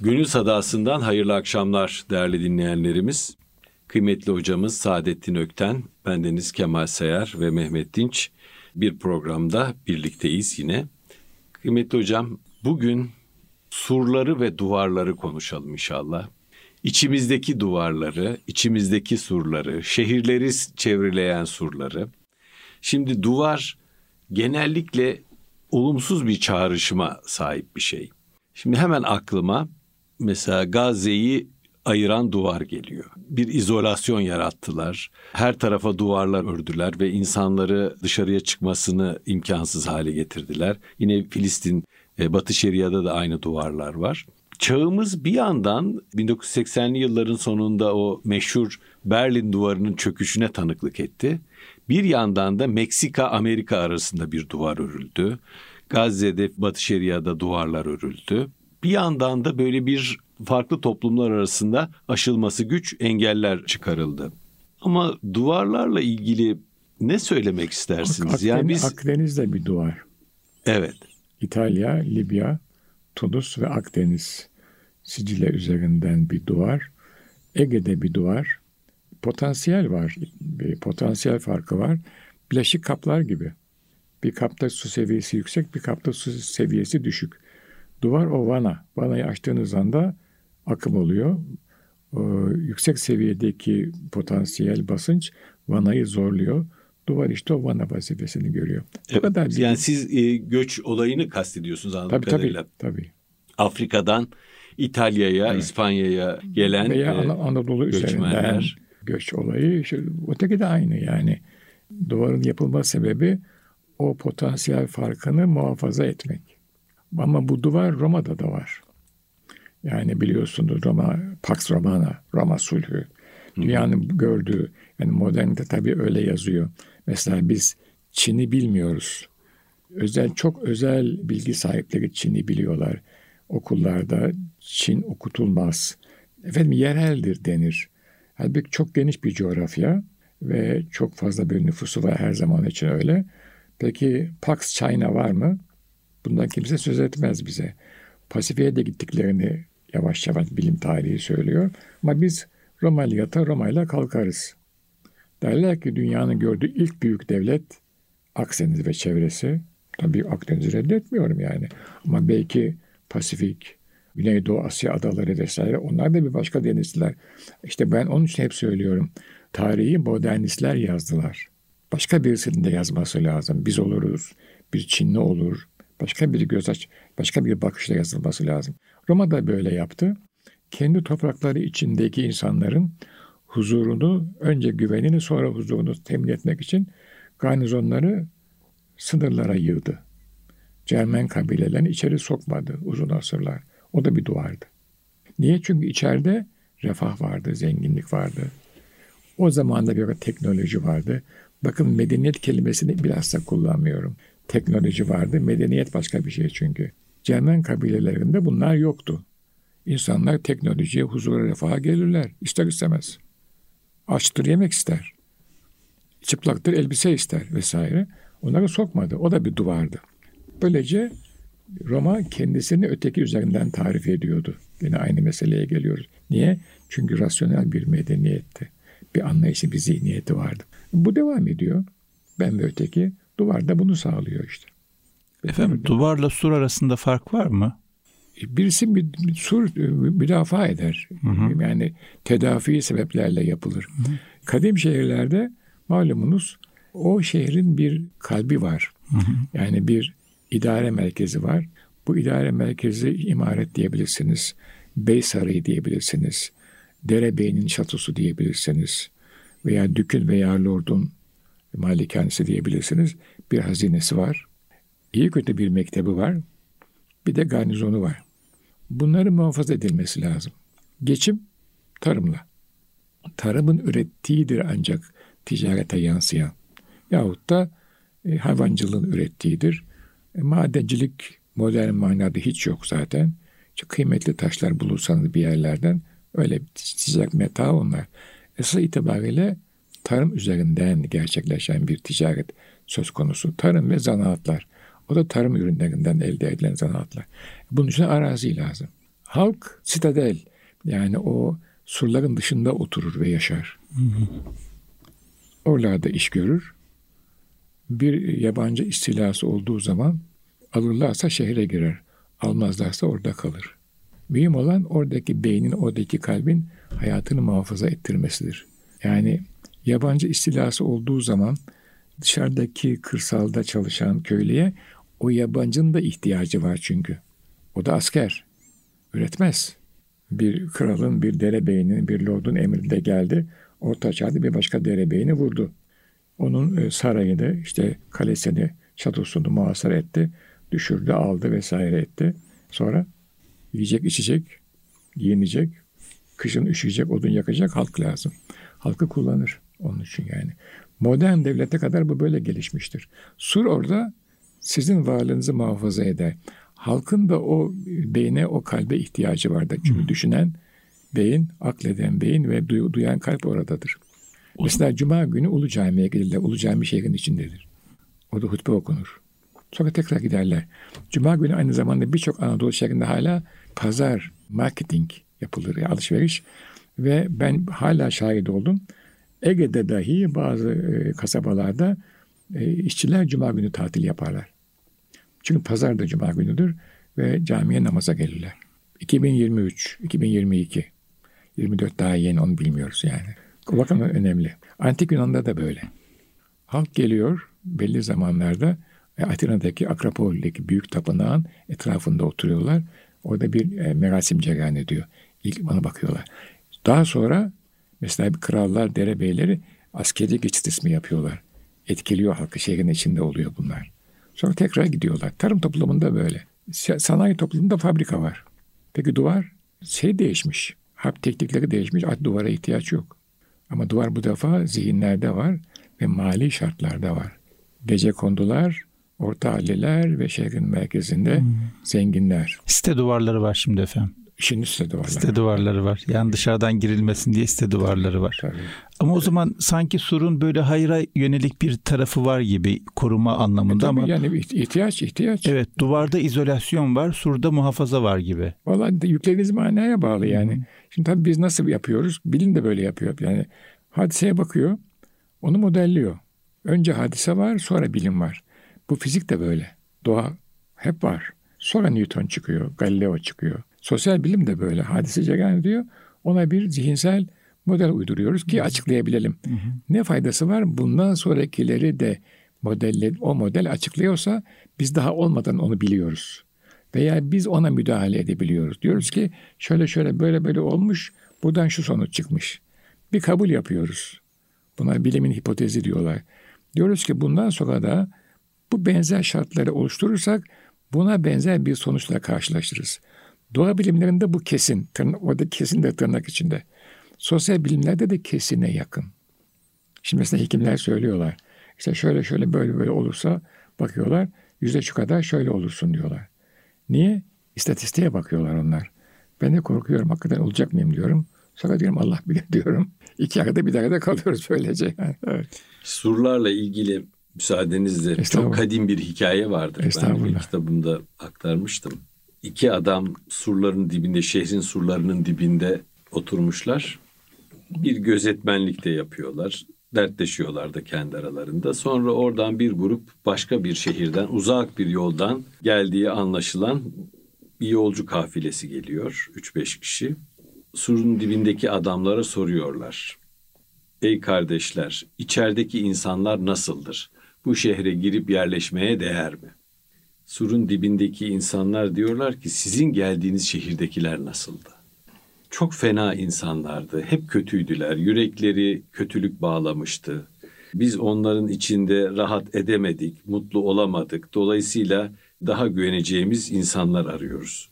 Gönül Sadası'ndan hayırlı akşamlar değerli dinleyenlerimiz. Kıymetli hocamız Saadettin Ökten, bendeniz Kemal Sayar ve Mehmet Dinç bir programda birlikteyiz yine. Kıymetli hocam bugün surları ve duvarları konuşalım inşallah. İçimizdeki duvarları, içimizdeki surları, şehirleri çevreleyen surları. Şimdi duvar genellikle olumsuz bir çağrışıma sahip bir şey. Şimdi hemen aklıma mesela Gazze'yi ayıran duvar geliyor. Bir izolasyon yarattılar. Her tarafa duvarlar ördüler ve insanları dışarıya çıkmasını imkansız hale getirdiler. Yine Filistin, e, Batı Şeria'da da aynı duvarlar var. Çağımız bir yandan 1980'li yılların sonunda o meşhur Berlin duvarının çöküşüne tanıklık etti. Bir yandan da Meksika Amerika arasında bir duvar örüldü. Gazze'de Batı Şeria'da duvarlar örüldü. Bir yandan da böyle bir farklı toplumlar arasında aşılması güç engeller çıkarıldı. Ama duvarlarla ilgili ne söylemek istersiniz? Akdeniz, yani biz Akdeniz'de bir duvar. Evet. İtalya, Libya, Tunus ve Akdeniz Sicilya üzerinden bir duvar. Ege'de bir duvar. Potansiyel var. Bir potansiyel farkı var. Bileşik kaplar gibi. Bir kapta su seviyesi yüksek, bir kapta su seviyesi düşük. Duvar o vana. Vanayı açtığınız anda akım oluyor. O, yüksek seviyedeki potansiyel basınç vanayı zorluyor. Duvar işte o vana vazifesini görüyor. Evet, kadar yani siz e, göç olayını kastediyorsunuz anladığım tabii, kadarıyla. Tabii tabii. Afrika'dan İtalya'ya, evet. İspanya'ya gelen Veya e, Anadolu üzerinden göç olayı. Işte, öteki de aynı yani. Duvarın yapılma sebebi o potansiyel farkını muhafaza etmek. Ama bu duvar Roma'da da var. Yani biliyorsunuz Roma, Pax Romana, Roma sulhü. Dünyanın gördüğü, yani modernite tabii öyle yazıyor. Mesela biz Çin'i bilmiyoruz. Özel, çok özel bilgi sahipleri Çin'i biliyorlar. Okullarda Çin okutulmaz. Efendim yereldir denir. Halbuki çok geniş bir coğrafya ve çok fazla bir nüfusu var her zaman için öyle. Peki Pax China var mı? Bundan kimse söz etmez bize. Pasifik'e de gittiklerini yavaş yavaş bilim tarihi söylüyor. Ama biz Roma ile yatar, Roma ile kalkarız. Derler ki dünyanın gördüğü ilk büyük devlet Akdeniz ve çevresi. Tabii Akdeniz'i reddetmiyorum yani. Ama belki Pasifik, Güneydoğu Asya adaları vesaire onlar da bir başka denizler. İşte ben onun için hep söylüyorum. Tarihi modernistler yazdılar. Başka birisinin de yazması lazım. Biz oluruz, bir Çinli olur, başka bir göz aç, başka bir bakışla yazılması lazım. Roma da böyle yaptı. Kendi toprakları içindeki insanların huzurunu, önce güvenini sonra huzurunu temin etmek için garnizonları sınırlara yığdı. Cermen kabilelerini içeri sokmadı uzun asırlar. O da bir duvardı. Niye? Çünkü içeride refah vardı, zenginlik vardı. O zamanda göre teknoloji vardı. Bakın medeniyet kelimesini biraz da kullanmıyorum. Teknoloji vardı, medeniyet başka bir şey çünkü. Cermen kabilelerinde bunlar yoktu. İnsanlar teknolojiye, huzura, refaha gelirler. İster istemez. Açtır yemek ister. Çıplaktır elbise ister vesaire. Onları sokmadı. O da bir duvardı. Böylece Roma kendisini öteki üzerinden tarif ediyordu. Yine aynı meseleye geliyoruz. Niye? Çünkü rasyonel bir medeniyetti. Bir anlayışı, bir zihniyeti vardı. Bu devam ediyor. Ben ve öteki duvar da bunu sağlıyor işte. Efendim duvarla sur arasında fark var mı? Birisi bir, bir sur müdafaa eder. Hı hı. Yani tedafi sebeplerle yapılır. Hı hı. Kadim şehirlerde malumunuz o şehrin bir kalbi var. Hı hı. Yani bir idare merkezi var. Bu idare merkezi imaret diyebilirsiniz. Bey Sarayı diyebilirsiniz. Derebey'in şatosu diyebilirsiniz. Veya Dükün veya Lord'un malikanesi diyebilirsiniz. Bir hazinesi var. İyi kötü bir mektebi var. Bir de garnizonu var. Bunların muhafaza edilmesi lazım. Geçim tarımla. Tarımın ürettiğidir ancak ticarete yansıyan. Yahut da e, hayvancılığın ürettiğidir. E, madencilik modern manada hiç yok zaten. Çok kıymetli taşlar bulursanız bir yerlerden öyle ticaret meta onlar. Esas itibariyle tarım üzerinden gerçekleşen bir ticaret söz konusu. Tarım ve zanaatlar. O da tarım ürünlerinden elde edilen zanaatlar. Bunun için arazi lazım. Halk sitadel yani o surların dışında oturur ve yaşar. Oralarda iş görür. Bir yabancı istilası olduğu zaman alırlarsa şehre girer. Almazlarsa orada kalır. Mühim olan oradaki beynin, oradaki kalbin hayatını muhafaza ettirmesidir. Yani yabancı istilası olduğu zaman dışarıdaki kırsalda çalışan köylüye o yabancının da ihtiyacı var çünkü. O da asker. Üretmez. Bir kralın, bir derebeyinin, bir lordun emrinde geldi. Orta çağda bir başka derebeyini vurdu. Onun e, sarayını, işte kalesini, çatosunu muhasara etti. Düşürdü, aldı vesaire etti. Sonra yiyecek, içecek, giyinecek, kışın üşüyecek, odun yakacak halk lazım. Halkı kullanır onun için yani. Modern devlete kadar bu böyle gelişmiştir. Sur orada sizin varlığınızı muhafaza eder. Halkın da o beyne, o kalbe ihtiyacı vardır. Çünkü hmm. düşünen beyin, akleden beyin ve duyan kalp oradadır. O Mesela Cuma günü Ulu Cami'ye gelirler. Ulu Cami şehrin içindedir. Orada hutbe okunur. Sonra tekrar giderler. Cuma günü aynı zamanda birçok Anadolu şehrinde hala pazar, marketing yapılır, alışveriş. Ve ben hala şahit oldum. Ege'de dahi bazı e, kasabalarda e, işçiler cuma günü tatil yaparlar. Çünkü pazar da cuma günüdür ve camiye namaza gelirler. 2023, 2022, 24 daha yeni onu bilmiyoruz yani. Bakın önemli. Antik Yunan'da da böyle. Halk geliyor belli zamanlarda e, Atina'daki Akropol'deki büyük tapınağın etrafında oturuyorlar. Orada bir merasim cereyan ediyor. İlk bana bakıyorlar. Daha sonra mesela bir krallar, derebeyleri askeri geçit ismi yapıyorlar. Etkiliyor halkı, şehrin içinde oluyor bunlar. Sonra tekrar gidiyorlar. Tarım toplumunda böyle. Sanayi toplumunda fabrika var. Peki duvar? Şey değişmiş. Harp teknikleri değişmiş. Artık duvara ihtiyaç yok. Ama duvar bu defa zihinlerde var ve mali şartlarda var. Gece kondular, orta halliler ve şehrin merkezinde hmm. zenginler. Site duvarları var şimdi efendim. Şimdi site duvarları. Site duvarları var. Yani dışarıdan girilmesin diye site duvarları var. Tabii. Ama o zaman sanki surun böyle hayra yönelik bir tarafı var gibi koruma anlamında e, ama yani ihtiyaç ihtiyaç. Evet, duvarda izolasyon var, surda muhafaza var gibi. Vallahi yüklediğiniz manaya bağlı yani. Hmm. Şimdi tabii biz nasıl yapıyoruz? Bilim de böyle yapıyor. Yani hadiseye bakıyor, onu modelliyor. Önce hadise var, sonra bilim var. Bu fizik de böyle. Doğa hep var. Sonra Newton çıkıyor, Galileo çıkıyor. Sosyal bilim de böyle. Hadise cereyan ediyor. Ona bir zihinsel model uyduruyoruz ki açıklayabilelim. Hı hı. Ne faydası var? Bundan sonrakileri de modelle, o model açıklıyorsa biz daha olmadan onu biliyoruz. Veya biz ona müdahale edebiliyoruz. Diyoruz ki şöyle şöyle böyle böyle olmuş, buradan şu sonuç çıkmış. Bir kabul yapıyoruz. Buna bilimin hipotezi diyorlar. Diyoruz ki bundan sonra da bu benzer şartları oluşturursak buna benzer bir sonuçla karşılaşırız. Doğa bilimlerinde bu kesin. Tırnak, orada kesin de tırnak içinde. Sosyal bilimlerde de kesine yakın. Şimdi mesela hekimler söylüyorlar. İşte şöyle şöyle böyle böyle olursa bakıyorlar. Yüzde şu kadar şöyle olursun diyorlar. Niye? İstatistiğe bakıyorlar onlar. Ben de korkuyorum hakikaten olacak mıyım diyorum. Sonra diyorum Allah bilir diyorum. İki arada bir arada kalıyoruz böylece. evet. Surlarla ilgili müsaadenizle çok kadim bir hikaye vardır. Ben bir kitabımda aktarmıştım. İki adam surların dibinde, şehrin surlarının dibinde oturmuşlar. Bir gözetmenlik de yapıyorlar. Dertleşiyorlar da kendi aralarında. Sonra oradan bir grup başka bir şehirden, uzak bir yoldan geldiği anlaşılan bir yolcu kafilesi geliyor. 3-5 kişi. Surun dibindeki adamlara soruyorlar. Ey kardeşler, içerideki insanlar nasıldır? Bu şehre girip yerleşmeye değer mi? Surun dibindeki insanlar diyorlar ki sizin geldiğiniz şehirdekiler nasıldı? Çok fena insanlardı. Hep kötüydüler. Yürekleri kötülük bağlamıştı. Biz onların içinde rahat edemedik, mutlu olamadık. Dolayısıyla daha güveneceğimiz insanlar arıyoruz.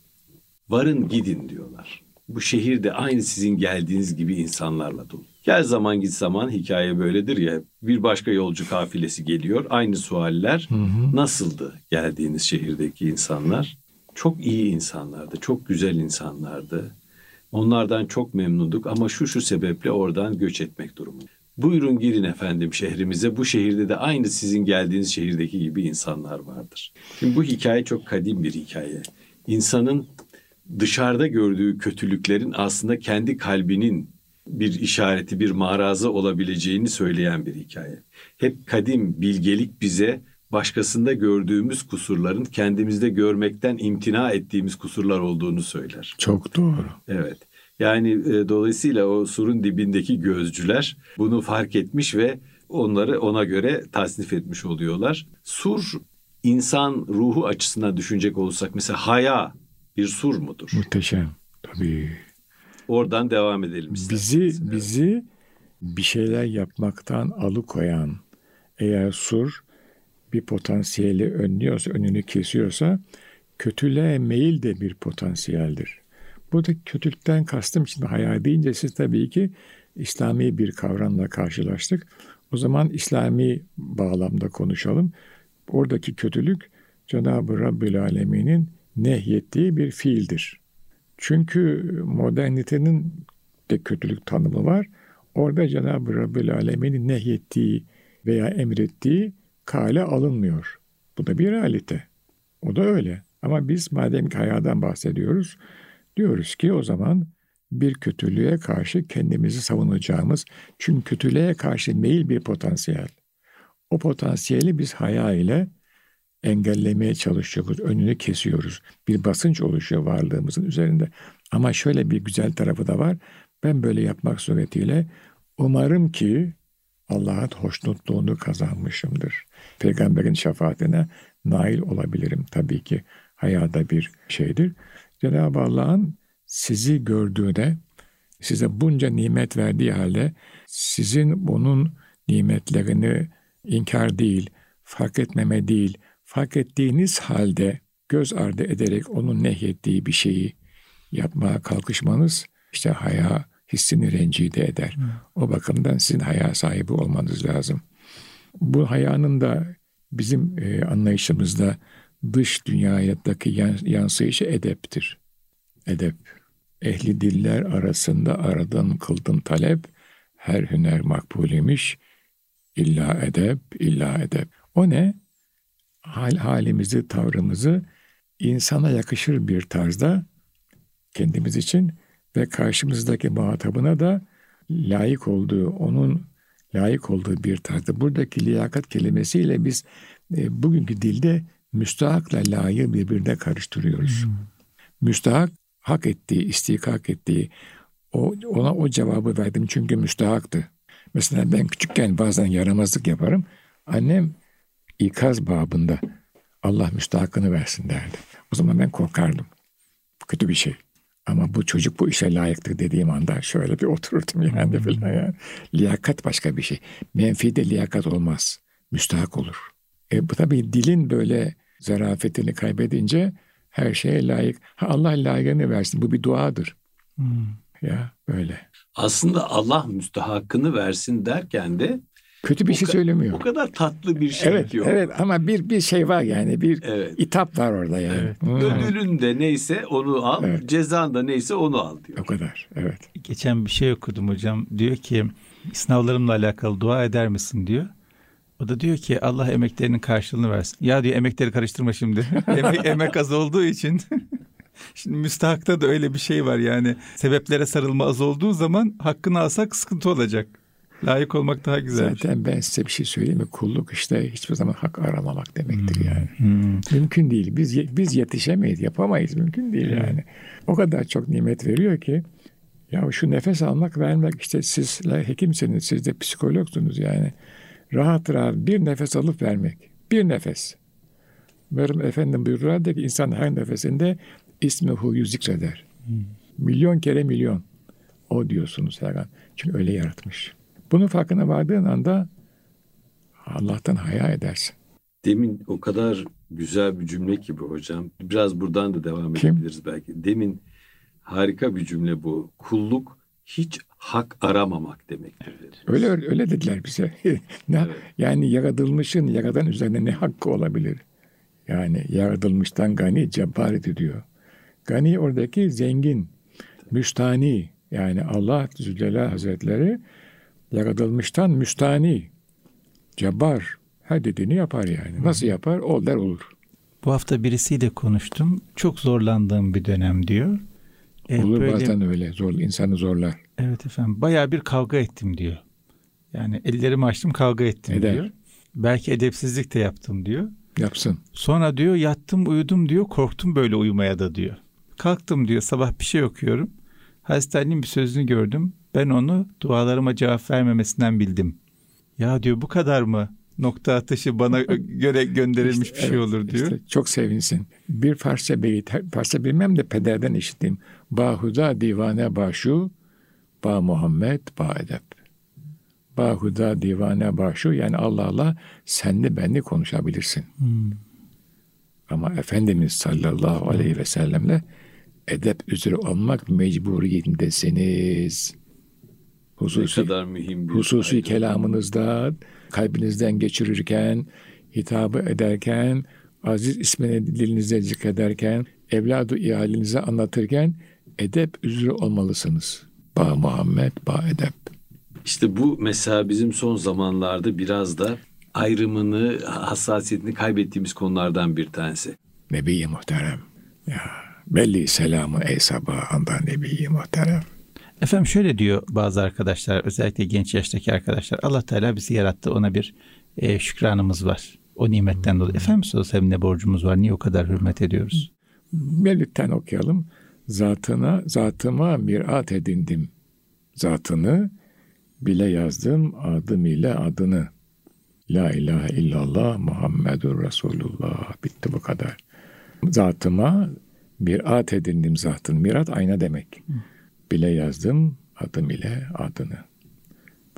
Varın gidin diyorlar. Bu şehirde aynı sizin geldiğiniz gibi insanlarla dolu. Gel zaman git zaman hikaye böyledir ya. Bir başka yolcu kafilesi geliyor. Aynı sualler. Hı hı. Nasıldı geldiğiniz şehirdeki insanlar? Çok iyi insanlardı. Çok güzel insanlardı. Onlardan çok memnunduk ama şu şu sebeple oradan göç etmek durumunda. Buyurun girin efendim şehrimize. Bu şehirde de aynı sizin geldiğiniz şehirdeki gibi insanlar vardır. Şimdi bu hikaye çok kadim bir hikaye. İnsanın dışarıda gördüğü kötülüklerin aslında kendi kalbinin bir işareti, bir marazı olabileceğini söyleyen bir hikaye. Hep kadim bilgelik bize başkasında gördüğümüz kusurların kendimizde görmekten imtina ettiğimiz kusurlar olduğunu söyler. Çok doğru. Evet. Yani e, dolayısıyla o surun dibindeki gözcüler bunu fark etmiş ve onları ona göre tasnif etmiş oluyorlar. Sur insan ruhu açısından düşünecek olursak mesela haya bir sur mudur? Muhteşem. Tabii. Oradan devam edelim isterseniz. Bizi, bizi bir şeyler yapmaktan alıkoyan eğer sur bir potansiyeli önlüyorsa, önünü kesiyorsa kötülüğe meyil de bir potansiyeldir. Burada kötülükten kastım şimdi hayal deyince siz tabii ki İslami bir kavramla karşılaştık. O zaman İslami bağlamda konuşalım. Oradaki kötülük Cenab-ı Rabbül Alemin'in nehyettiği bir fiildir. Çünkü modernitenin de kötülük tanımı var. Orada Cenab-ı Rabbül Alemin'in nehyettiği veya emrettiği kale alınmıyor. Bu da bir realite. O da öyle. Ama biz madem ki hayadan bahsediyoruz, diyoruz ki o zaman bir kötülüğe karşı kendimizi savunacağımız, çünkü kötülüğe karşı meyil bir potansiyel. O potansiyeli biz haya ile engellemeye çalışıyoruz, önünü kesiyoruz. Bir basınç oluşuyor varlığımızın üzerinde. Ama şöyle bir güzel tarafı da var. Ben böyle yapmak suretiyle umarım ki Allah'ın hoşnutluğunu kazanmışımdır. Peygamberin şefaatine nail olabilirim. Tabii ki hayada bir şeydir. Cenab-ı Allah'ın sizi gördüğüne, size bunca nimet verdiği halde sizin onun nimetlerini inkar değil, fark etmeme değil, fark ettiğiniz halde göz ardı ederek onun nehyettiği bir şeyi yapmaya kalkışmanız işte haya hissini rencide eder. Hmm. O bakımdan sizin haya sahibi olmanız lazım. Bu hayanın da bizim e, anlayışımızda dış dünyadaki yansıyışı edeptir. Edep. Ehli diller arasında aradan kıldın talep, her hüner makbul imiş. İlla edep, illa edep. O ne? Hal halimizi, tavrımızı insana yakışır bir tarzda kendimiz için ve karşımızdaki muhatabına da layık olduğu, onun layık olduğu bir tarzda. Buradaki liyakat kelimesiyle biz e, bugünkü dilde müstahakla layığı birbirine karıştırıyoruz. Hmm. Müstahak hak ettiği, istikak ettiği, o, ona o cevabı verdim çünkü müstahaktı. Mesela ben küçükken bazen yaramazlık yaparım. Annem ikaz babında Allah müstahakını versin derdi. O zaman ben korkardım. Bu kötü bir şey. Ama bu çocuk bu işe layıktır dediğim anda şöyle bir otururdum yani falan yani. Liyakat başka bir şey. Menfi de liyakat olmaz. Müstahak olur. E, bu tabii dilin böyle zarafetini kaybedince her şeye layık. Ha, Allah layığını versin. Bu bir duadır. Hmm. Ya böyle. Aslında Allah müstahakkını versin derken de kötü bir şey söylemiyor. O kadar tatlı bir şey evet, diyor. Evet ama bir bir şey var yani bir evet. itap var orada yani. Evet. Hmm. Ödülün de neyse onu al, evet. cezan da neyse onu al diyor. O kadar. Evet. Geçen bir şey okudum hocam. Diyor ki sınavlarımla alakalı dua eder misin diyor. O da diyor ki Allah emeklerinin karşılığını versin. Ya diyor emekleri karıştırma şimdi. emek, emek az olduğu için. Şimdi müstahakta da öyle bir şey var yani. Sebeplere sarılma az olduğu zaman hakkını alsak sıkıntı olacak. Layık olmak daha güzel. Zaten ben size bir şey söyleyeyim mi? Kulluk işte hiçbir zaman hak aramamak demektir hmm. yani. Hmm. Mümkün değil. Biz biz yetişemeyiz, yapamayız. Mümkün değil hmm. yani. O kadar çok nimet veriyor ki ya şu nefes almak vermek işte siz hekimsiniz, siz de psikologsunuz yani. Rahat rahat bir nefes alıp vermek. Bir nefes. Umarım efendim buyururlar ki insan her nefesinde ismi huyu zikreder. Hmm. Milyon kere milyon. O diyorsunuz her an. Çünkü öyle yaratmış. Bunun farkına vardığın anda Allah'tan haya edersin. Demin o kadar güzel bir cümle gibi hocam. Biraz buradan da devam Kim? edebiliriz belki. Demin harika bir cümle bu. Kulluk hiç hak aramamak demektir. Dedi. Öyle öyle dediler bize. ne, evet. Yani yaratılmışın yaradan üzerine ne hakkı olabilir? Yani yaratılmıştan gani cebbar diyor. Gani oradaki zengin, müstani yani Allah Zülcelal Hazretleri yaratılmıştan müstani, cebbar her dediğini yapar yani. Nasıl yapar? O der olur. Bu hafta birisiyle konuştum. Çok zorlandığım bir dönem diyor. E, Olur böyle, bazen öyle. Zor, insanı zorlar. Evet efendim. Bayağı bir kavga ettim diyor. Yani ellerimi açtım kavga ettim Eder. diyor. Belki edepsizlik de yaptım diyor. Yapsın. Sonra diyor yattım uyudum diyor. Korktum böyle uyumaya da diyor. Kalktım diyor sabah bir şey okuyorum. Hazreti Ali'nin bir sözünü gördüm. Ben onu dualarıma cevap vermemesinden bildim. Ya diyor bu kadar mı? Nokta atışı bana göre gönderilmiş işte, bir şey olur diyor. Işte çok sevinsin. Bir Farsça beyit, Farsça bilmem de pederden işittim. Bahuda divane başu, ba Muhammed, ba edep. Bahuda divane başu yani Allah Allah senli benli konuşabilirsin. Hmm. Ama Efendimiz sallallahu aleyhi ve sellemle edep üzere olmak mecburiyetindesiniz. Hususi, ne kadar mühim bir hususi ayrı. kelamınızda kalbinizden geçirirken, hitabı ederken, aziz ismini dilinizde zikrederken, evladı ihalinize anlatırken edep üzere olmalısınız. Ba Muhammed, ba edep. İşte bu mesela bizim son zamanlarda biraz da ayrımını, hassasiyetini kaybettiğimiz konulardan bir tanesi. Nebi muhterem. Ya belli selamı ey sabah andan nebi muhterem. Efendim şöyle diyor bazı arkadaşlar özellikle genç yaştaki arkadaşlar Allah Teala bizi yarattı ona bir e, şükranımız var. O nimetten dolayı. Efendimiz Aleyhisselam ne borcumuz var? Niye o kadar hürmet ediyoruz? Melitten okuyalım. Zatına, zatıma mirat edindim. Zatını bile yazdım adım ile adını. La ilahe illallah Muhammedur Resulullah. Bitti bu kadar. Zatıma mirat edindim zatın. Mirat ayna demek. Bile yazdım adım ile adını.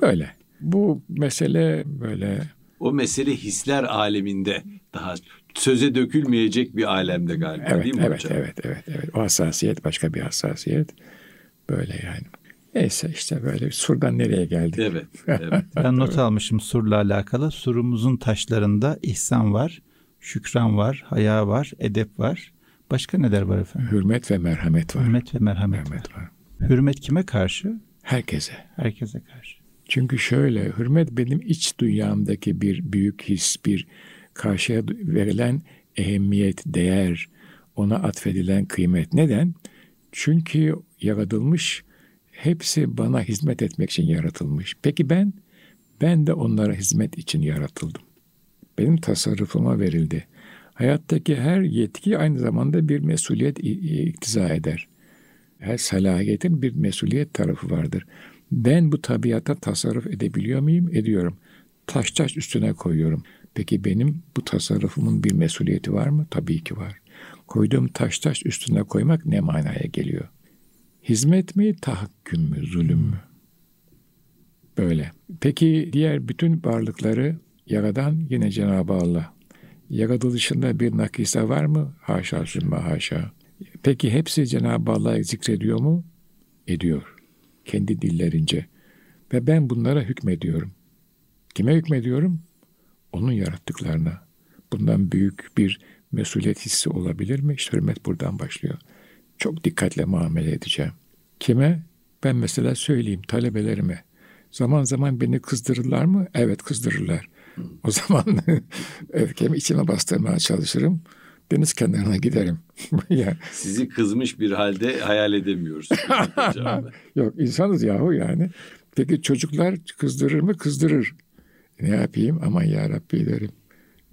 Böyle. Bu mesele böyle. O mesele hisler aleminde daha söze dökülmeyecek bir alemde galiba evet, değil mi evet, hocam? Evet, evet, evet. O hassasiyet başka bir hassasiyet. Böyle yani. Neyse işte böyle surdan nereye geldik? Evet. evet. ben not almışım surla alakalı. Surumuzun taşlarında ihsan var, şükran var, haya var, edep var. Başka neler var efendim? Hürmet ve merhamet var. Hürmet ve merhamet, merhamet var. var. Hürmet kime karşı? Herkese. Herkese karşı. Çünkü şöyle hürmet benim iç dünyamdaki bir büyük his, bir karşıya verilen ehemmiyet, değer, ona atfedilen kıymet. Neden? Çünkü yaratılmış hepsi bana hizmet etmek için yaratılmış. Peki ben? Ben de onlara hizmet için yaratıldım. Benim tasarrufuma verildi. Hayattaki her yetki aynı zamanda bir mesuliyet iktiza eder. Her salahiyetin bir mesuliyet tarafı vardır. Ben bu tabiata tasarruf edebiliyor muyum? Ediyorum. Taş taş üstüne koyuyorum. Peki benim bu tasarrufumun bir mesuliyeti var mı? Tabii ki var. Koyduğum taş taş üstüne koymak ne manaya geliyor? Hizmet mi, tahakküm mü, zulüm mü? Böyle. Peki diğer bütün varlıkları yaradan yine Cenab-ı Allah. Yaratılışında bir nakisa var mı? Haşa sümme haşa. Peki hepsi Cenab-ı Allah'ı zikrediyor mu? Ediyor. Kendi dillerince. Ve ben bunlara hükmediyorum. Kime hükmediyorum? Onun yarattıklarına. Bundan büyük bir mesuliyet hissi olabilir mi? İşte hürmet buradan başlıyor. Çok dikkatle muamele edeceğim. Kime? Ben mesela söyleyeyim talebelerime. Zaman zaman beni kızdırırlar mı? Evet kızdırırlar. O zaman öfkemi içime bastırmaya çalışırım. Deniz kenarına giderim. yani. Sizi kızmış bir halde hayal edemiyoruz. Yok insanız yahu yani. Peki çocuklar kızdırır mı? Kızdırır. Ne yapayım? Aman ya Rabbi derim.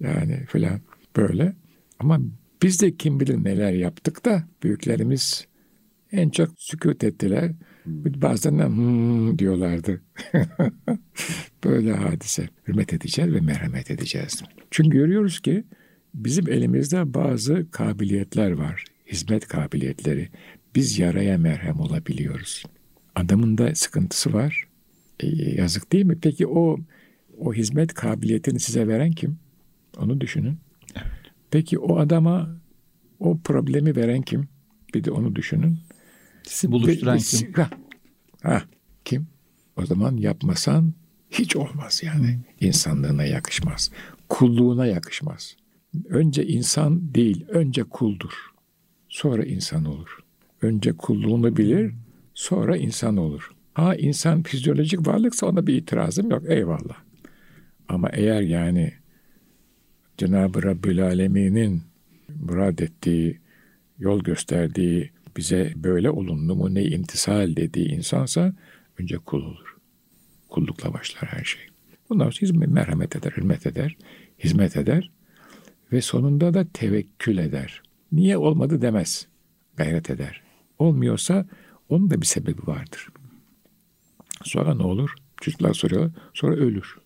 Yani filan böyle. Ama biz de kim bilir neler yaptık da büyüklerimiz en çok sükut ettiler. Bazen de hmm diyorlardı. Böyle hadise. Hürmet edeceğiz ve merhamet edeceğiz. Çünkü görüyoruz ki bizim elimizde bazı kabiliyetler var. Hizmet kabiliyetleri. Biz yaraya merhem olabiliyoruz. Adamın da sıkıntısı var. E, yazık değil mi? Peki o o hizmet kabiliyetini size veren kim? Onu düşünün. Peki o adama o problemi veren kim? Bir de onu düşünün. Sizi buluşturan kim? Ha, ha, kim? O zaman yapmasan hiç olmaz yani. Hmm. İnsanlığına yakışmaz. Kulluğuna yakışmaz. Önce insan değil, önce kuldur. Sonra insan olur. Önce kulluğunu bilir, sonra insan olur. Ha insan fizyolojik varlıksa ona bir itirazım yok. Eyvallah. Ama eğer yani Cenab-ı Rabbül Alemin'in murad ettiği, yol gösterdiği, bize böyle olun numune imtisal dediği insansa önce kul olur. Kullukla başlar her şey. Bundan sonra hizmet, merhamet eder, hürmet eder, hizmet eder ve sonunda da tevekkül eder. Niye olmadı demez. Gayret eder. Olmuyorsa onun da bir sebebi vardır. Sonra ne olur? Çocuklar soruyor. Sonra ölür.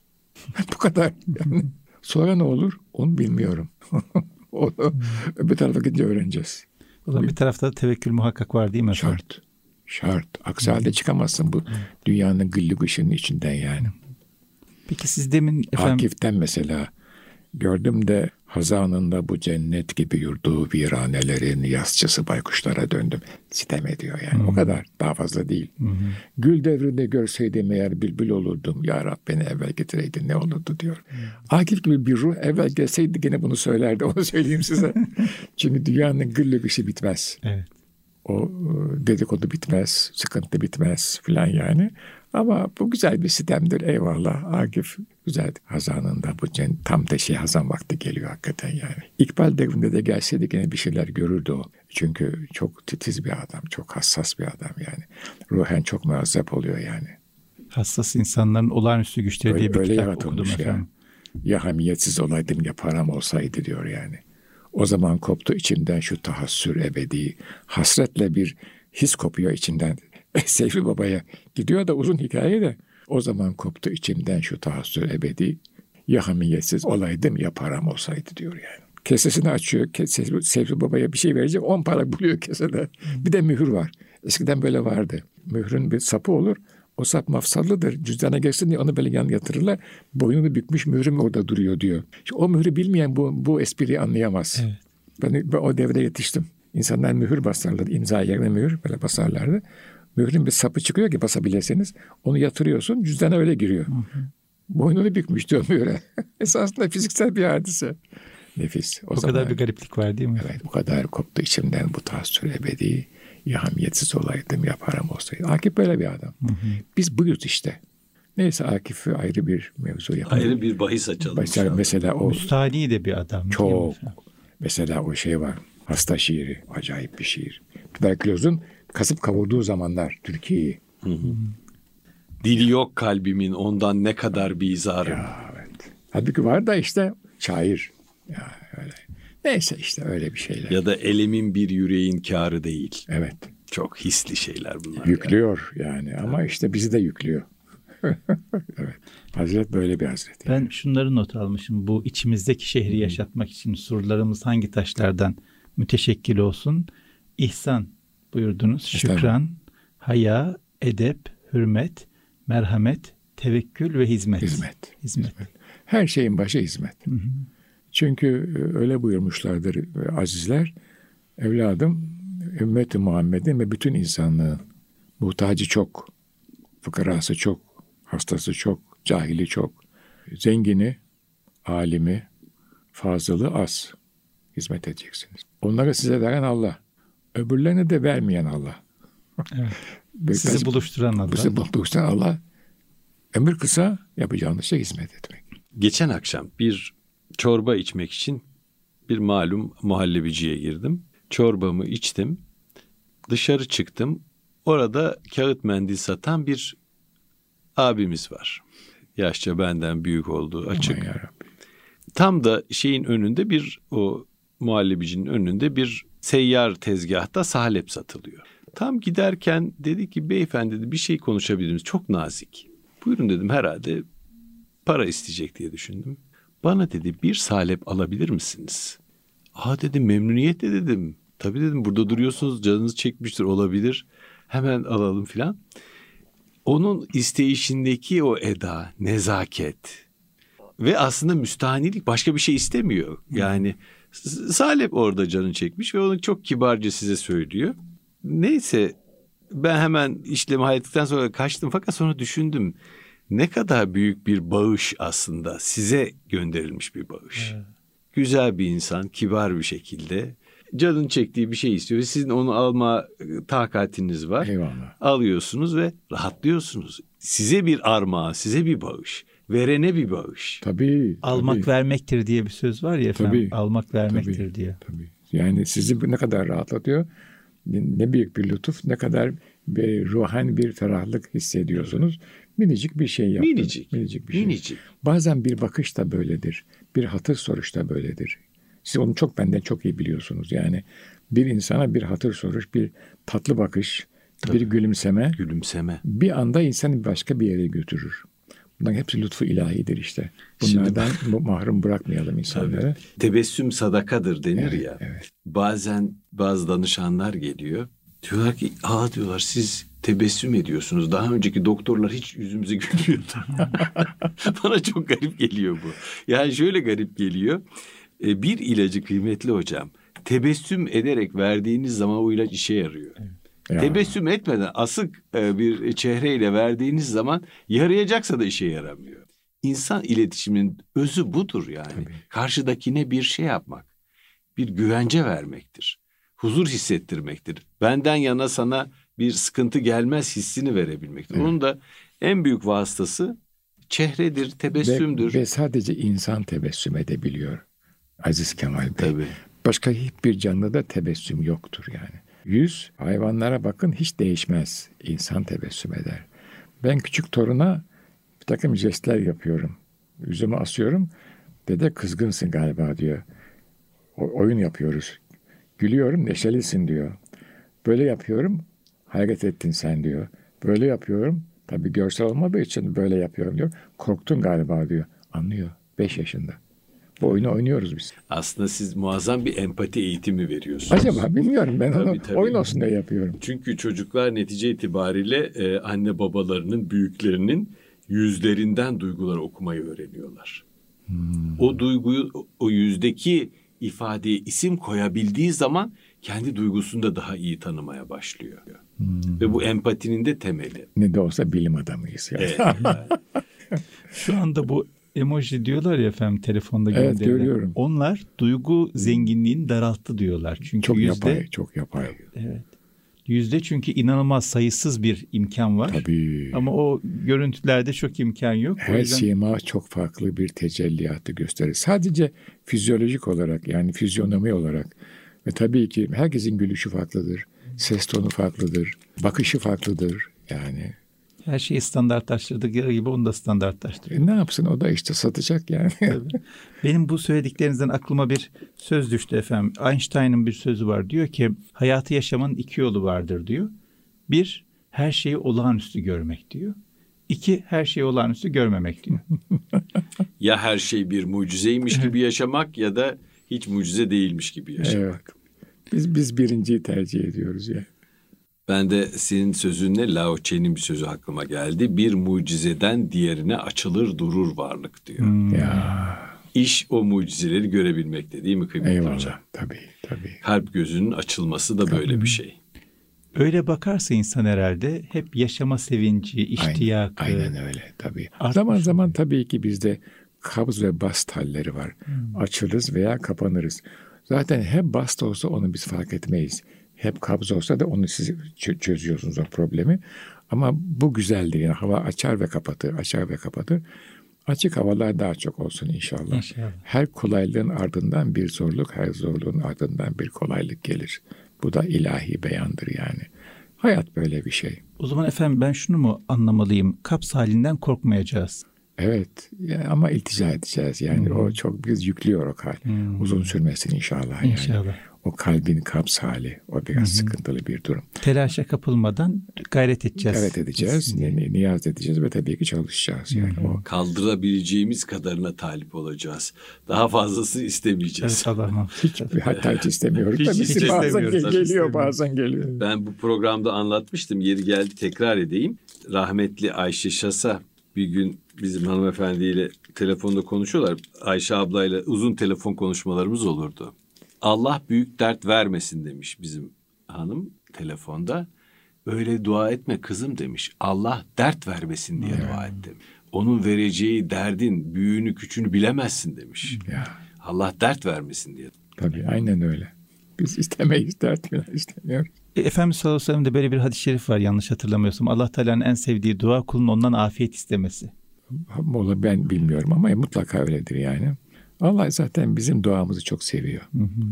Bu kadar. Yani sonra ne olur? Onu bilmiyorum. Onu öbür tarafa gidince öğreneceğiz. O zaman bir tarafta da tevekkül muhakkak var değil mi efendim? Şart. Şart. Aksi halde çıkamazsın bu dünyanın gıllı gışının içinden yani. Peki siz demin efendim... Akif'ten mesela gördüm de hazanında bu cennet gibi yurdu viranelerin yasçısı baykuşlara döndüm. Sitem ediyor yani. O kadar. Daha fazla değil. Gül devrinde görseydim eğer bülbül olurdum. Ya Rab beni evvel getireydin ne olurdu diyor. Akif gibi bir ruh evvel gelseydi gene bunu söylerdi. Onu söyleyeyim size. Çünkü dünyanın güllü işi bitmez. Evet. O e, dedikodu bitmez, sıkıntı bitmez filan yani. Ama bu güzel bir sitemdir eyvallah. Akif güzel hazanında bu tam da şey hazan vakti geliyor hakikaten yani. İkbal devrinde de gelseydi yine bir şeyler görürdü o. Çünkü çok titiz bir adam, çok hassas bir adam yani. Ruhen çok muazzap oluyor yani. Hassas insanların olağanüstü güçleri Öyle, diye bir öyle kitap okudum ya. efendim. Ya hamiyetsiz olaydım ya param olsaydı diyor yani. O zaman koptu içimden şu tahassür ebedi. Hasretle bir his kopuyor içinden. Seyfi Baba'ya gidiyor da uzun hikaye de. O zaman koptu içimden şu tahassür ebedi. Ya hamiyetsiz olaydım ya param olsaydı diyor yani. Kesesini açıyor. Seyfi, Baba'ya bir şey verecek. On para buluyor kesede. Bir de mühür var. Eskiden böyle vardı. Mührün bir sapı olur. O sap mafsallıdır. Cüzdana geçsin diye onu böyle yan yatırırlar. Boynunu bükmüş mührüm orada duruyor diyor. İşte o mührü bilmeyen bu, bu espriyi anlayamaz. Evet. Ben, ben o devrede yetiştim. İnsanlar mühür basarlardı. İmza yerine mühür böyle basarlardı. Mührün bir sapı çıkıyor ki basabilirseniz. Onu yatırıyorsun cüzdana öyle giriyor. Hı hı. Boynunu bükmüş diyor mühüre. Esasında fiziksel bir hadise. Nefis. O, o zaman, kadar bir gariplik var değil mi? Evet bu kadar koptu içimden bu tahassür ebedi. Ya hamiyetsiz olaydım ya param olsaydı. Akif böyle bir adam. Hı hı. Biz buyuz işte. Neyse Akif'i ayrı bir mevzu yapalım. Ayrı bir bahis açalım. Mesela, mesela o... Müstahni de bir adam. Çok. Mesela o şey var. Hasta şiiri. Acayip bir şiir. Tüberkülozun kasıp kavurduğu zamanlar Türkiye'yi. Dili yok kalbimin ondan ne kadar bir izarım. Ya, evet. Halbuki var da işte şair. Ya öyle. Neyse işte öyle bir şeyler. Ya da elimin bir yüreğin kârı değil. Evet. Çok hisli şeyler bunlar. Yüklüyor yani, yani. ama işte bizi de yüklüyor. evet. Hazret böyle bir hazret. Yani. Ben şunları not almışım. Bu içimizdeki şehri yaşatmak için surlarımız hangi taşlardan müteşekkil olsun? İhsan buyurdunuz. Şükran, haya, edep, hürmet, merhamet, tevekkül ve hizmet. Hizmet. Hizmet. Her şeyin başı hizmet. Hı hı. Çünkü öyle buyurmuşlardır azizler. Evladım, ümmeti Muhammed'in ve bütün insanlığın muhtacı çok, fıkarası çok, hastası çok, cahili çok, zengini, alimi, fazılı az hizmet edeceksiniz. Onları size veren Allah. Öbürlerini de vermeyen Allah. Evet. Sizi buluşturan Allah. Sizi buluşturan Allah. Ömür kısa yapacağınız şey hizmet etmek. Geçen akşam bir çorba içmek için bir malum muhallebiciye girdim. Çorbamı içtim. Dışarı çıktım. Orada kağıt mendil satan bir abimiz var. Yaşça benden büyük olduğu açık. Tam da şeyin önünde bir o muhallebicinin önünde bir seyyar tezgahta salep satılıyor. Tam giderken dedi ki beyefendi dedi bir şey konuşabilir miyiz? Çok nazik. Buyurun dedim herhalde para isteyecek diye düşündüm. Bana dedi bir salep alabilir misiniz? Aa dedim memnuniyetle dedim. Tabii dedim burada duruyorsunuz canınız çekmiştir olabilir. Hemen alalım filan. Onun isteyişindeki o eda, nezaket ve aslında müstahanilik başka bir şey istemiyor. Yani Salep orada canını çekmiş ve onu çok kibarca size söylüyor. Neyse ben hemen işlemi hallettikten sonra kaçtım fakat sonra düşündüm. Ne kadar büyük bir bağış aslında size gönderilmiş bir bağış. Evet. Güzel bir insan, kibar bir şekilde canın çektiği bir şey istiyor. Sizin onu alma takatiniz var. Eyvallah. Alıyorsunuz ve rahatlıyorsunuz. Size bir armağan, size bir bağış. Verene bir bağış. Tabii. Almak tabii. vermektir diye bir söz var ya efendim. Tabii, Almak vermektir tabii, diye. Tabii. Yani sizi bu ne kadar rahatlatıyor. Ne büyük bir lütuf, ne kadar bir ruhan bir ferahlık hissediyorsunuz. Minicik bir şey yaptın. Minicik. Minicik bir şey. Minicik. Bazen bir bakış da böyledir. Bir hatır soruş da böyledir. Siz onu çok benden çok iyi biliyorsunuz. Yani bir insana bir hatır soruş, bir tatlı bakış, bir gülümseme Gülümseme. bir anda insanı başka bir yere götürür. Bunların hepsi lütfu ilahidir işte. Şimdi- Bunlardan bu- mahrum bırakmayalım insanları. Tebessüm sadakadır denir Evet, ya. evet. Bazen bazı danışanlar geliyor. Diyorlar ki aa diyorlar siz tebessüm ediyorsunuz. Daha önceki doktorlar hiç yüzümüze gülmüyordu. Bana çok garip geliyor bu. Yani şöyle garip geliyor. E, Bir ilacı kıymetli hocam. Tebessüm ederek verdiğiniz zaman o ilaç işe yarıyor. Ya. Tebessüm etmeden asık e, bir çehreyle verdiğiniz zaman yarayacaksa da işe yaramıyor. İnsan iletişiminin özü budur yani. Tabii. Karşıdakine bir şey yapmak, bir güvence vermektir. Huzur hissettirmektir. Benden yana sana bir sıkıntı gelmez hissini verebilmektir. Evet. Onun da en büyük vasıtası çehredir, tebessümdür. Ve, ve sadece insan tebessüm edebiliyor. Aziz Kemal Bey. Tabii. Başka hiçbir canlıda tebessüm yoktur yani. Yüz hayvanlara bakın hiç değişmez. İnsan tebessüm eder. Ben küçük toruna bir takım jestler yapıyorum. Yüzümü asıyorum. Dede kızgınsın galiba diyor. O- oyun yapıyoruz. Gülüyorum neşelisin diyor. Böyle yapıyorum hareket ettin sen diyor. Böyle yapıyorum tabii görsel olmadığı için böyle yapıyorum diyor. Korktun galiba diyor. Anlıyor. Beş yaşında. Bu oyunu oynuyoruz biz. Aslında siz muazzam bir empati eğitimi veriyorsunuz. Acaba bilmiyorum ben onu Tabii, tabii. oyun olsun diye yapıyorum. Çünkü çocuklar netice itibariyle e, anne babalarının, büyüklerinin yüzlerinden duyguları okumayı öğreniyorlar. O duyguyu, o yüzdeki ifadeye isim koyabildiği zaman kendi duygusunu da daha iyi tanımaya başlıyor. Ve bu empatinin de temeli. Ne de olsa bilim adamıyız. Yani. Evet, yani. Şu anda bu emoji diyorlar ya efendim telefonda Evet, gönderilen. görüyorum. Onlar duygu zenginliğini daralttı diyorlar. Çünkü çok yüzde, yapay, çok yapay. Evet. Yüzde çünkü inanılmaz sayısız bir imkan var. Tabii. Ama o görüntülerde çok imkan yok. O Her yüzden- sima çok farklı bir tecelliyatı gösterir. Sadece fizyolojik olarak yani fizyonomi olarak ve tabii ki herkesin gülüşü farklıdır. Ses tonu farklıdır. Bakışı farklıdır. Yani Her şeyi standartlaştırdığı gibi onu da standartlaştırıyor. e, ne yapsın o da işte satacak yani. Benim bu söylediklerinizden aklıma bir söz düştü efendim. Einstein'ın bir sözü var. Diyor ki hayatı yaşamanın iki yolu vardır diyor. Bir, her şeyi olağanüstü görmek diyor. İki, her şeyi olağanüstü görmemek diyor. Ya her şey bir mucizeymiş gibi yaşamak ya da hiç mucize değilmiş gibi yaşamak. evet. Biz biz birinciyi tercih ediyoruz ya. Ben de senin sözünle Lao Tse'nin bir sözü aklıma geldi. Bir mucizeden diğerine açılır durur varlık diyor. Hmm. Ya İş o mucizeleri görebilmekte değil mi kıymetli hocam? eyvallah. Tabii tabii. Kalp gözünün açılması da böyle bir şey. Öyle bakarsa insan herhalde hep yaşama sevinci, iştiyakı. Aynen, aynen öyle tabii. Artmış zaman zaman tabii ki bizde kabz ve bast halleri var. Hmm. Açılırız veya kapanırız. Zaten hep bast olsa onu biz fark etmeyiz. Hep kabz olsa da onu siz çö- çözüyorsunuz o problemi. Ama bu güzeldir. Yani hava açar ve kapatır, açar ve kapatır. Açık havalar daha çok olsun inşallah. İnşallah. Her kolaylığın ardından bir zorluk, her zorluğun ardından bir kolaylık gelir. Bu da ilahi beyandır yani. Hayat böyle bir şey. O zaman efendim ben şunu mu anlamalıyım? Kaps halinden korkmayacağız. Evet yani ama iltica edeceğiz yani o çok biz yüklüyor o hal. Uzun sürmesin inşallah yani. İnşallah. O kalbin kaps hali o biraz sıkıntılı bir durum. Telaşa kapılmadan gayret edeceğiz. Evet edeceğiz, ni- ni- niyaz edeceğiz ve tabii ki çalışacağız yani o. Kaldırabileceğimiz kadarına talip olacağız. Daha fazlasını istemeyeceğiz. Evet Allah'ım. Hiç, hatta hiç istemiyorum. Hiç Tabii ki bazen istemiyoruz, geliyor istemiyoruz. bazen geliyor. Ben bu programda anlatmıştım. Yeri geldi tekrar edeyim. Rahmetli Ayşe Şasa bir gün bizim hanımefendiyle telefonda konuşuyorlar. Ayşe ablayla uzun telefon konuşmalarımız olurdu. Allah büyük dert vermesin demiş bizim hanım telefonda. Öyle dua etme kızım demiş. Allah dert vermesin diye dua et demiş. Onun vereceği derdin büyüğünü küçüğünü bilemezsin demiş. Ya Allah dert vermesin diye. tabii aynen öyle. Biz istemeyiz dert falan istemiyoruz. E, Efendimiz sallallahu aleyhi ve sellem'de böyle bir hadis-i şerif var yanlış hatırlamıyorsam. Allah Teala'nın en sevdiği dua kulun ondan afiyet istemesi. Mola ben bilmiyorum ama mutlaka öyledir yani. Allah zaten bizim duamızı çok seviyor. Hı hı.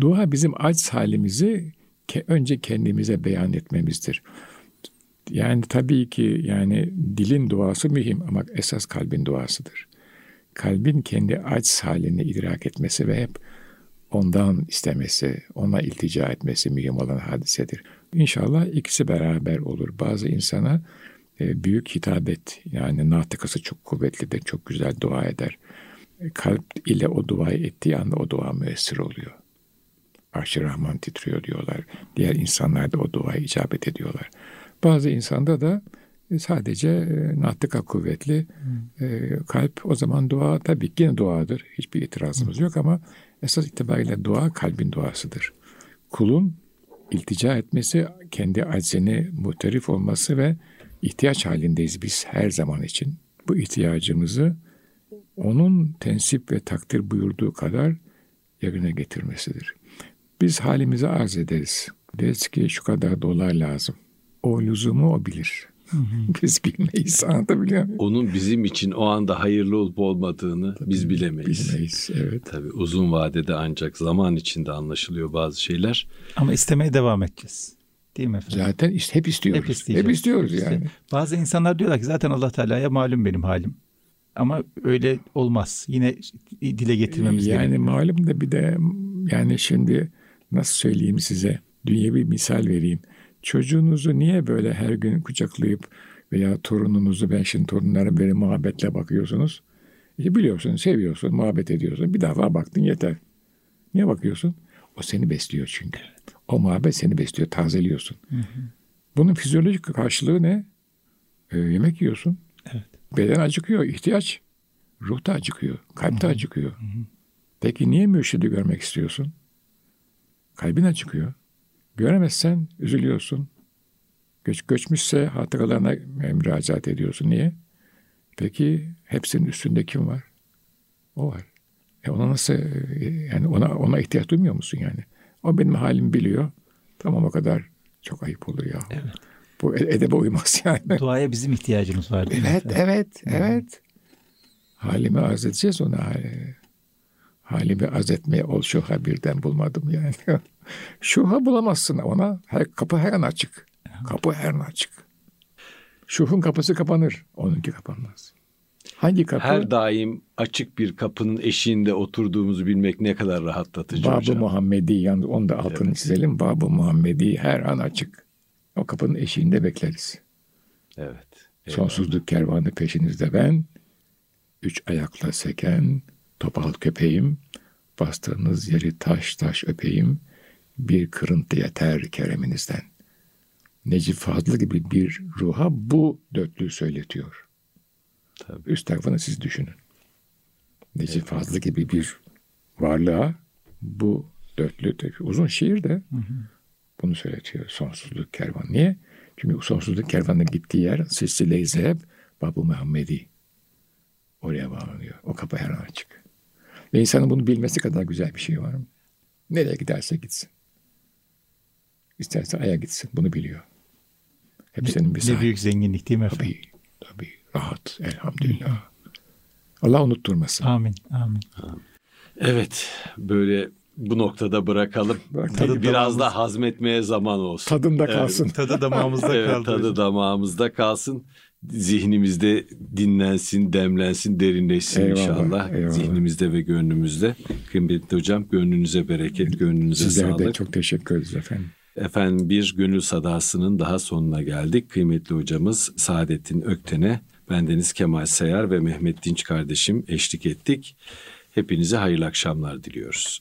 Dua bizim aciz halimizi önce kendimize beyan etmemizdir. Yani tabii ki yani dilin duası mühim ama esas kalbin duasıdır. Kalbin kendi aciz halini idrak etmesi ve hep ondan istemesi, ona iltica etmesi mühim olan hadisedir. İnşallah ikisi beraber olur. Bazı insana e, büyük hitabet yani natıkası çok kuvvetlidir, çok güzel dua eder. Kalp ile o duayı ettiği anda o dua müessir oluyor. Arş-ı Rahman titriyor diyorlar. Diğer insanlar da o duayı icabet ediyorlar. Bazı insanda da e, sadece e, natıka kuvvetli e, kalp o zaman dua tabii ki yine duadır. Hiçbir itirazımız yok ama esas itibariyle dua kalbin duasıdır. Kulun iltica etmesi, kendi aczini muhterif olması ve ihtiyaç halindeyiz biz her zaman için. Bu ihtiyacımızı onun tensip ve takdir buyurduğu kadar yerine getirmesidir. Biz halimizi arz ederiz. Deriz ki şu kadar dolar lazım. O lüzumu o bilir. Biz bilmeyiz anlatabiliyor muyum? Onun bizim için o anda hayırlı olup olmadığını Tabii, biz bilemeyiz. Bilemeyiz evet. Tabii uzun vadede ancak zaman içinde anlaşılıyor bazı şeyler. Ama istemeye devam edeceğiz. Değil mi efendim? Zaten hep istiyoruz. Hep, hep istiyoruz yani. İşte bazı insanlar diyorlar ki zaten Allah Teala'ya malum benim halim. Ama öyle olmaz. Yine dile getirmemiz yani gerekiyor. Yani malum da bir de yani şimdi nasıl söyleyeyim size? Dünya bir misal vereyim. Çocuğunuzu niye böyle her gün kucaklayıp veya torununuzu ben şimdi torunlara böyle muhabbetle bakıyorsunuz? İşte biliyorsun, seviyorsun, muhabbet ediyorsun. Bir defa baktın yeter. Niye bakıyorsun? O seni besliyor çünkü. O muhabbet seni besliyor, tazeliyorsun. Hı hı. Bunun fizyolojik karşılığı ne? Ee, yemek yiyorsun. Beden acıkıyor, ihtiyaç. Ruh da acıkıyor, kalp de acıkıyor. Peki niye mürşidi görmek istiyorsun? Kalbin acıkıyor. Göremezsen üzülüyorsun. Göç, göçmüşse hatıralarına müracaat ediyorsun. Niye? Peki hepsinin üstünde kim var? O var. E ona nasıl yani ona ona ihtiyaç duymuyor musun yani? O benim halimi biliyor. Tamam o kadar çok ayıp olur ya. Evet. Bu edebe uymaz yani. Duaya bizim ihtiyacımız var. Değil evet, mi? evet, evet. Halimi arz edeceğiz ona. Halimi arz etmeye ol şuha birden bulmadım yani. şuha bulamazsın ona. Her, kapı her an açık. Kapı her an açık. Şuhun kapısı kapanır. Onunki kapanmaz. Hangi kapı? Her daim açık bir kapının eşiğinde oturduğumuzu bilmek ne kadar rahatlatıcı Bab-ı hocam. Muhammedi, yani onu da altını evet. çizelim. Bab-ı Muhammedi her an açık. O kapının eşiğinde bekleriz. Evet. Eyvallah. Sonsuzluk kervanı peşinizde ben. Üç ayakla seken topal köpeğim. Bastığınız yeri taş taş öpeyim. Bir kırıntı yeter kereminizden. Necip Fazlı gibi bir ruha bu dörtlüğü söyletiyor. Tabii. Üst tarafını siz düşünün. Necip evet. Fazlı gibi bir varlığa bu dörtlü uzun şiir de hı hı. Bunu söyletiyor. Sonsuzluk kervan. Niye? Çünkü sonsuzluk kervanının gittiği yer Silsile-i Zeheb Babu Muhammedi. Oraya bağlanıyor. O kapı her an açık. Ve insanın bunu bilmesi kadar güzel bir şey var mı? Nereye giderse gitsin. İsterse aya gitsin. Bunu biliyor. Hepsinin bir. Ne büyük zenginlik değil mi efendim? Tabii. Tabii. Rahat. Elhamdülillah. Allah unutturmasın. Amin. Amin. Evet. Böyle bu noktada bırakalım. Tadı Biraz damağımız, da hazmetmeye zaman olsun. Tadında kalsın. Evet. tadı damağımızda evet, kaldı. Tadı damağımızda kalsın. Zihnimizde dinlensin, demlensin, derinleşsin eyvallah, inşallah. Eyvallah. Zihnimizde ve gönlümüzde. Kıymetli hocam gönlünüze bereket, gönlünüze Sizlere sağlık. Sizlere de çok teşekkür ederiz efendim. Efendim bir gönül sadasının daha sonuna geldik. Kıymetli hocamız Saadettin Ökten'e bendeniz Kemal Sayar ve Mehmet Dinç kardeşim eşlik ettik. Hepinize hayırlı akşamlar diliyoruz.